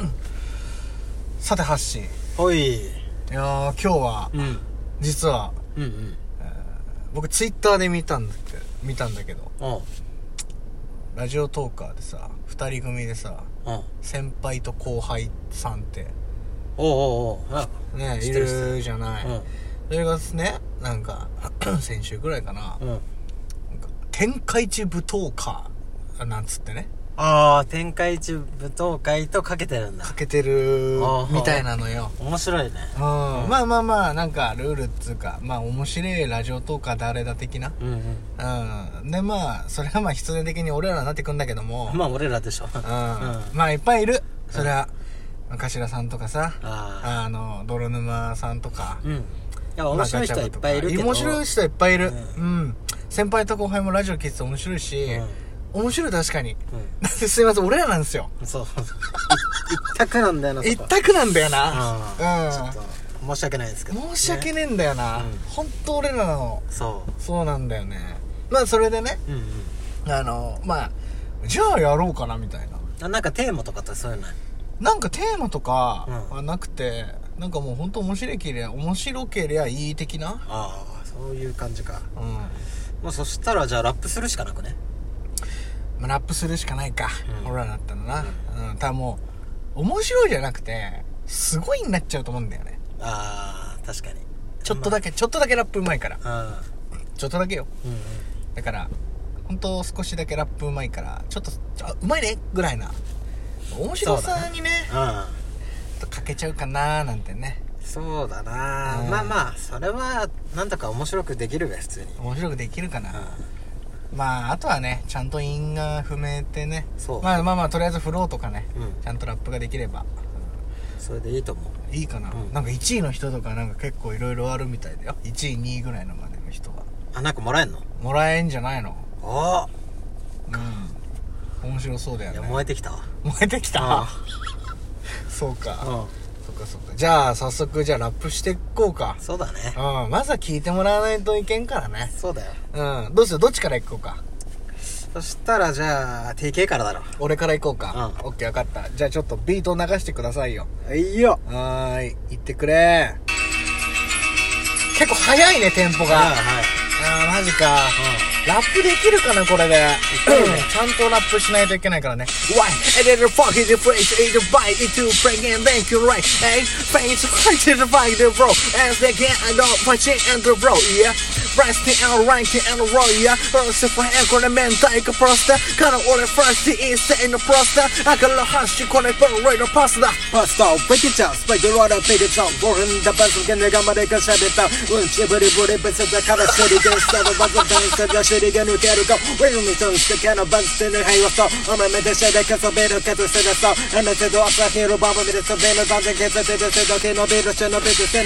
さてハッシー。い。ほいやー今日はうん。実はうんうん。僕ツイッターで見たんだって見たんだけどラジオトーカーでさ2人組でさ先輩と後輩さんっておうおうおう。あねいるじゃない、うん。それがねなんか 先週ぐらいかな,、うん。なんか天下一舞踏家なんつってねああ天下一舞踏会とかけてるんだ。かけてるみたいなのよ。面白いね。うん、まあまあまあなんかルールっつうかまあ面白いラジオトーカー誰だ的な。うんうん。うん。でまあそれはまあ必然的に俺らになってくんだけども。まあ俺らでしょ。うん、うん。まあいっぱいいる。それは頭さんとかさ。ああの泥沼さんとか。あうん。いや面白い人はいっぱいいるけど。面白い人はいっぱいいる。ううん、先輩と後輩もラジオ聞いてて面白いし、面白い確かに。うだってすいません俺らなんですよ。んそう。そうそう一択なんだよなそこ。一択なんだよな。うん。ちょっうと申し訳ないですけどん申し訳ねえんだよな、うん。本当俺らの。そそうなんだよね。まあそれでね。ううんうん。あのまあじゃあやろうかなみたいな。あなんかテーマとかってそういうのない？なんかテーマとかうん。はなくて、なんかもう本当面白けりゃ面白けりゃいい的な。ああそういう感じか。うん。まあそしたらじゃあラップするしかなくね？まあ、ラップするしかないか、うん。俺らだったらな、うん。ただもう面白いじゃなくてすごいになっちゃうと思うんだよね。ああ確かに。ちょっとだけ、ちょっとだけラップうまいから。あちょっとだけよ。うんうん。だから本当少しだけラップうまいからちょっとあうまいね？ぐらいな。面白さにね。とかけちゃうかなーなんてね。そうだな、うん。まあまあそれはなんとか面白くできるべ普通に。面白くできるかな、うまああとはねちゃんと韻が踏めてね。そう。まあまあまあとりあえずフローとかね、うん。ちゃんとラップができれば。んそれでいいと思う。いいかな、うん。なんか1位の人とかなんか結構いろいろあるみたいだよ。1位2位ぐらいのまでの人があなんかもらえんの？もらえんじゃないの。おうん。面白そうだよいやね燃えてきたわ。燃えてきた。あ そうか。うんそっかそっか。じゃあ早速じゃあラップしていこうか。そうだね。うんまずは聞いてもらわないといけんからね。そうだよ。うんどうする？どっちから行こうか？そしたらじゃあ TK からだろ。俺から行こうか。うん。オッケー分かった。じゃあちょっとビートを流してくださいよ。いいよ。はーい。行ってくれ。結構早いねテンポが。はいはいあー、マジか。ラップできるかな、これで。ちゃんとラップしないといけないからね。Why? And then the fuck is the phrase, it's a bite, it's and thank you right. Hey, thanks for fighting the fight, the bro. As they can, I don't fight and the bro, yeah. Rusty and ranking and raw, yeah. For anchor and man, take a prosta. Kinda order frosty, it's in the prosta. I got a hush, you call it, but right on pasta. Pasta, break it down, the water, big it down. boring the best, can they come, they can shut it down. Lunch, everybody, but it's a kind of shitty gostava Vaza bem, sabe a no banco, se não rei só É me cedo, a sua rir, o bambu, me deixa bem Mas alguém que seja, seja, seja, que não vê Não sei, não vê, se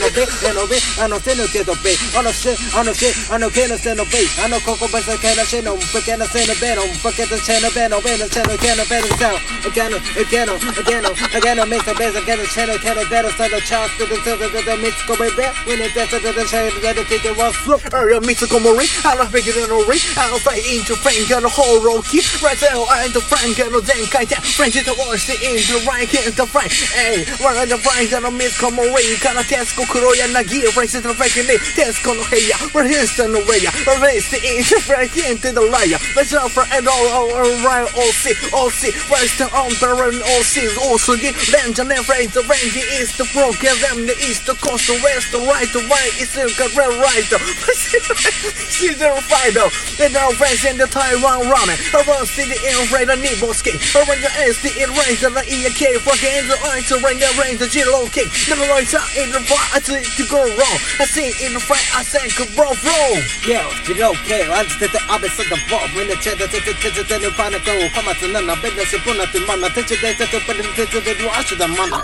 não vê, no que do bem A não ser, a não ser, a não que não sei, não vê A não coco, mas eu quero ser não Porque não sei, não vê, não Porque tu sei, não vê, não vê Não sei, não quero ver o céu Eu quero, eu quero, eu quero Eu quero me saber, eu quero ser Eu quero ver o céu, eu quero ser Eu quero ser, eu quero ser, eu quero ser Eu quero ser, eu quero ser, eu quero ser Eu quero ser, eu quero ser, eu quero ser Eu quero ser, eu quero ser, eu quero ser Eu Komori I don't speak a no ring I don't fight into fame Got a whole roll key Right there I'm the friend Got no then kind of friend It's the worst in the right Can't the friend Hey One of the friends That I miss Komori から徹子黒柳 Race in the fake me 徹子の部屋 We're here to no way Race in the fake into the liar. Let's not for and all Right all see all see. Race the on the all see, all so get Land and raise the range is the broken them the east the coast the west the right the right It's the red right the C05 though, and now friends in the Taiwan ramen. Around city in rain, the Nebo skin. Around your ass, the it rains, and the EAK. fucking the eye to rain, the rain, the G-Low king. Never lights out in the fire, I see to go wrong. I see it in the fight, I sang to bro, bro. Yeah, G-Low king, I just did the opposite of the ball. When the cheddar, the cheddar, the new panic, go, come out to none, I bet that's a bonus to mana. Touch it, that's a put him to the wash of the mana.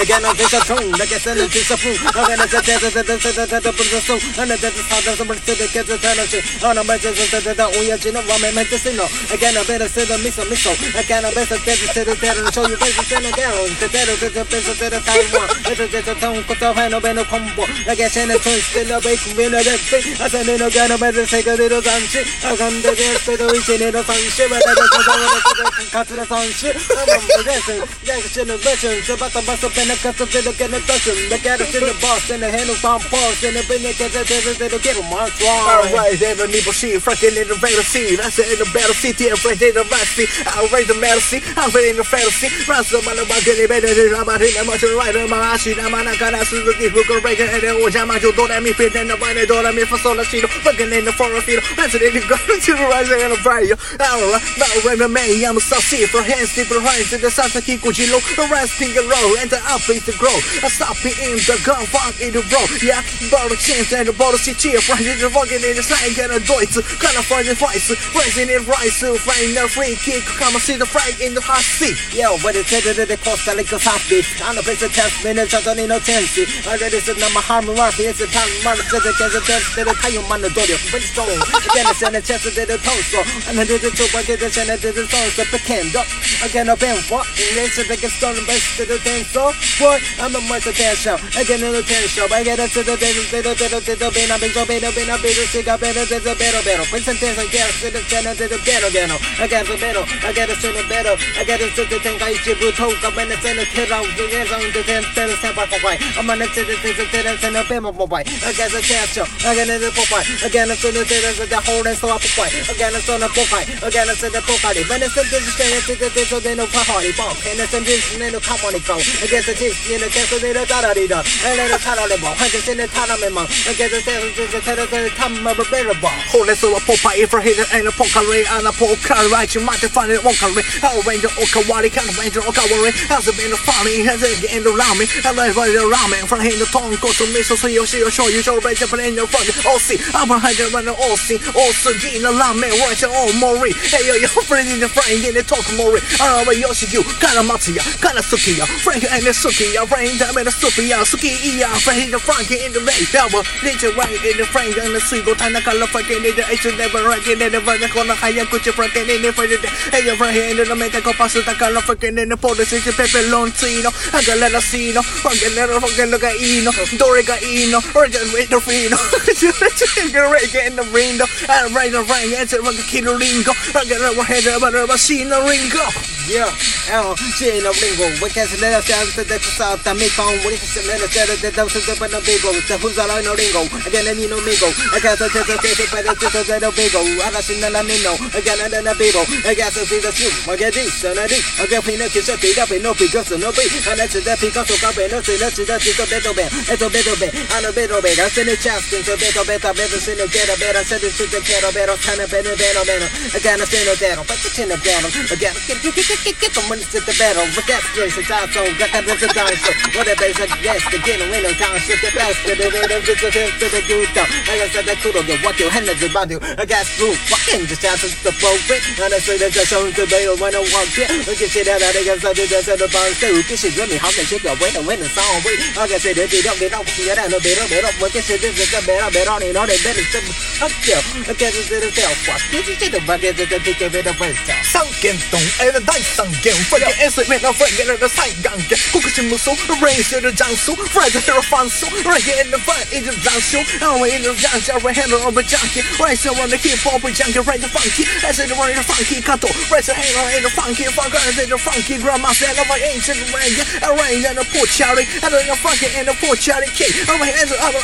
Again, I'll take a tone, like I said, it's a fool. I'm gonna say, that's a put the soul, and that's how there's a the kids are telling shit. On a of the Oya Chino, Ramen Mendocino. Again, I better sit on Miso Miso. Again, I better the show you the The the the a Tether Town, Kotahano, Combo. Again, Twin, still. I said, take a little. I come to the expedition in a sun shit. I don't know what to sun shit. I'm in the vision. So, but the bus up in the custom, a touch. The cat is in the and the handles on pause, and the a they. Alright, they don't need fucking in the scene. I said in the battle city, I'm right in the rusty. I'll raise the battle scene, I'm right in the fantasy. Rust of my about getting better than I'm out in the much right in my ass. I'm not gonna see the people go break it. And then what I'm to do that me fit in the bunny door. I'm for solar sheet, fucking in the forest field. That's it, it's going to the rising in the fire. Alright, now remember me, I'm a saucy for hands, deep behind to the Santa Kiko Jilo. Arresting a roll, and the up is the grow. I stop it in the gun, fuck in the roll. Yeah, ball chance and the the city, right in the fucking in the side, get a Deutsch. The fights, raising it right, so find the free kick. Come and see the fight in the hot seat. Yo, what it said that it cost like a soft. On the place of test minutes, I don't need no tendency. I read this in my harm and Murphy. It's a time, Mark says it can test that I you man the door. But it's strong. Again, I send a chest to the toast. And I did the two, I did the send it to the songs that became up. Again, I've been what? And they said they can start the best to the thing. So, boy, I'm a much attention. Again, in the ten shop. I get it to the day, to the day, to the day, I've been so bad, I've been a bit of sick, I've been a bit of better, better. But sometimes I get to the ten, to the better, better. I got the better, I got to the better. I got to the ten, I should be told, I'm a kid out, the on the ten, I'm the ten, ten, ten, ten, ten, mobile. I got the chance, I got the Popeye. Again, I the the whole and up the Popeye. Again, I send the Popeye. When I send this, I send the ten, so they know Popeye. Bonk, and and the. I the the and the the the the the of a better ball. Hold it so a Popeye if I hit it and a Pocari and a Pocari. Right, you might find it Okari. I'll range the Okawari, kind of range the Okawari. Has it been a funny, has it getting around me? And I ride around me. From here, the tongue goes to me, so see you, see you, show you, show right up in your front. Oh, see, I'm behind the runner, all see, oh, also Gina Lame, right, all Mori. Hey, yo, yo, friend in the friend in the talk, Mori. I know Yoshi, you, kind of Matsuya, of Sukiya, Frank and the down in the Sukiya, Sukiya, Frank the Frankie in the. Yeah, well, nature right in the Frank and the single Tanaka, the fucking in the H never ranking in the Vernacle, Hayakuchi, Frank in the Frank, and your friend in the Mexico Pasta, Kala, fucking in the policy, Peperoncino, and the Lelasino, fucking little fucking Gaino, Dorigaino, Urgent with the Fino, Reggae in the window, and right the ring, and the Kilo Ringo, and get a head of a machine Ringo. Yeah, oh, she no bingo. We can let us down to the south. The make on we can let us down to the down to the but no bingo. The who's all no. Again, and you know mingo. I got to test the test by the test of the bingo. I got seen the and then a bingo. I got to see the. I get this and I did. I pina kiss it in no because no be. And the and the the. It's a. And a better bed. I send a chance to better a send it to the better better kind of better better better. I send a. But the tin of better. Again, get get get when sit the battle, but that's just it's also got that little dance. What a basic guess, the game when no time shit the best, the little bit of him to the good though. I guess that could get what you handed the body. I guess through fucking just after the poet, and I say that the show to bail when I walk here. Look at shit that I guess the did that at the bar too. This shit really how they the away and win the song. Wait, I guess they did up, they don't get out of bed up, bed up. Look at shit this is a better bet on it, on it better. Up there, I guess it's itself. Fuck, this is shit the bucket that they take a bit of wisdom. Sunken stone, and a dice. 大三件，分件 S 面那分件那三gang件，国国心目苏，raise 的张苏，rise 的放松，reggae in the fun 一直张修，然后一直讲讲，right hand on the junkie，rise on the hip hop junkie，right the funky，S 的 right the funky cut，rise hand on the funky，funky in the funky，grandma said over ancient reggae，arrange in the poor cherry，and in the funky in the poor cherry cake，alright as the other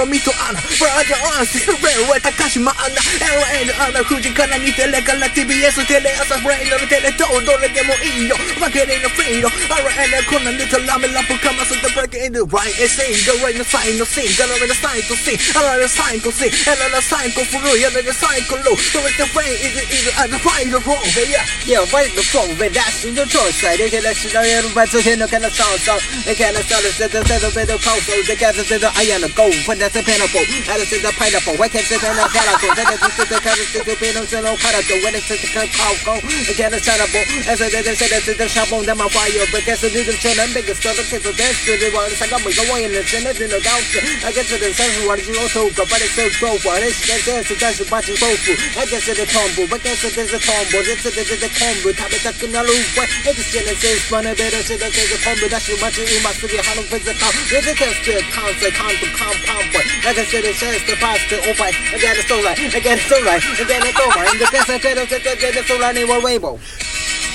and me to honor，right the honest，red red 高島アンダー LA のアナ富士から見てレから TBS テレ朝フレイドのテレ東どれでもいいよ負けねえのフリード lleguemos y yo va queriendo frío Ahora en el corner little lame la poca más te break in the right and sing The rain is sign no sing The rain is sign to sing The rain is sign to sing The rain is sign to furu The rain is sign to low The rain is rain is it is it and right the wrong Yeah yeah right the wrong way that's in the choice side They can actually know you're right so here no can I sound sound They can I sound it said the said the bit of cold so The gas is the iron go When that's a pineapple That is the pineapple Why can't it not a pineapple That is the kind of thing to be no pineapple When it's a cold go Again it's terrible up. I said that I said that the shop on them fire, but guess the little children big start to get the dance to the world. I got me going in the Senate in the down. I guess the sense what you also go, but it's so go for it. It's dance to dance to watch tofu. I guess it's a tombo, but guess it is a tombo. It's a the combo. Tabe takuna lupa. It's Genesis, one of better shit that is a combo. That's too much in my city. How to fix the town. It's a test to concept, can't to. Like I said, it says the past to open. Again, it's so right. Again, it's so right. Again, it's over. And the best I said, it's so right. Anyway,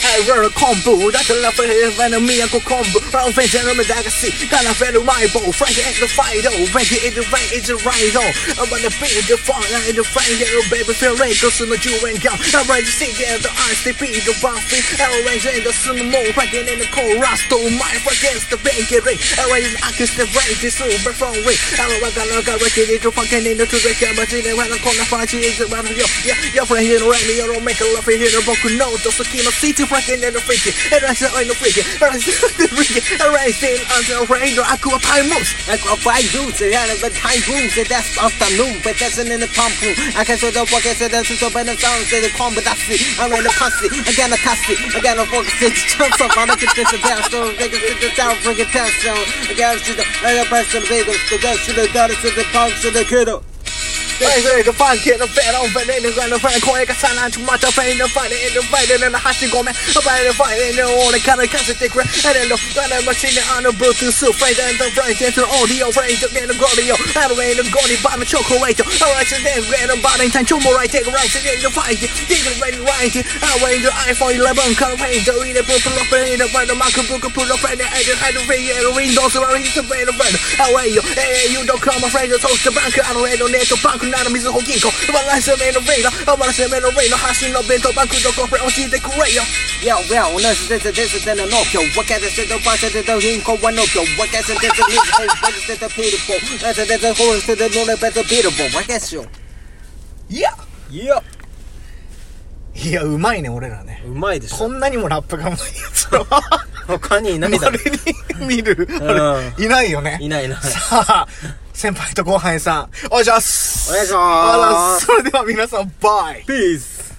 rainbow. I run a combo, that's a love for his enemy and go combo. Round face I'm a legacy. Gonna feel my bow. Frankie ain't the fight, oh. Frankie is the right, it's the right, oh. I'm gonna be the fun, I ain't the fight, yeah, oh, baby, feel like go soon, you and gone. I'm ready to see, yeah, the eyes, they be the buffy. Arrow range in the sun. Frankie in the cold, Rasto, my against the banky ring. Arrow is against the range, it's super from way. Arrow, I got no got record, it's fucking in the to the camera, they want to call the fight, it's around your, yeah, your friend here, right, me, you'll make a love here, the book, no, just a key, no, see, to fucking in the freaky, and I said, I'm the freaky, and I said, the freaky, and I said, the rain, I could apply most. I got five dudes, and I have time rooms, and that's afternoon, but that's in the pump room. I can show the walk, I said, that's so better sounds, and the comb, but that's it. I'm in the pussy, I got a cussy, I got a focus, it's chunks up, I can sit down, so they can sit down, bring it down, so I got to the, I got to the bagels, the best to the daughter, to the punks, to the kiddo. They say the fun kid, the fat on fat, they gonna the fat, call it a sign on to my top, and the fight, and the fight, and the hot go man, the fight, the fight, and the only kind of constant thick, and then the gun and machine on the Bluetooth, so friends and the friends, and the audio, friends, the game, the audio, and the way the golden bomb, the chocolate, all right, so then, grand and body, time, tomorrow, right, take a right, and the fight, dig the right, right, I wait the iPhone 11, come paint, the reader, purple up, and the fight, the MacBook, pull up, and the edit, and the radio, and the windows, and the radio, and the radio, and don't need to bunker. な銀行い攻めのイ攻めのイ発信のバンクどこ教えてくれよ Yo, yo, 同じの農協分けてパは農協分けて分けてピルポ分けてホールてピルポ分けしいやいやいや、うまいね、俺らね。うまいでしょ。こんなにもラップがうまいやつは。他にいないだろ。に見る、うん。いないよね。いないいない。さあ、先輩と後輩さんお願いしますお願いします。それでは皆さんバイ Peace.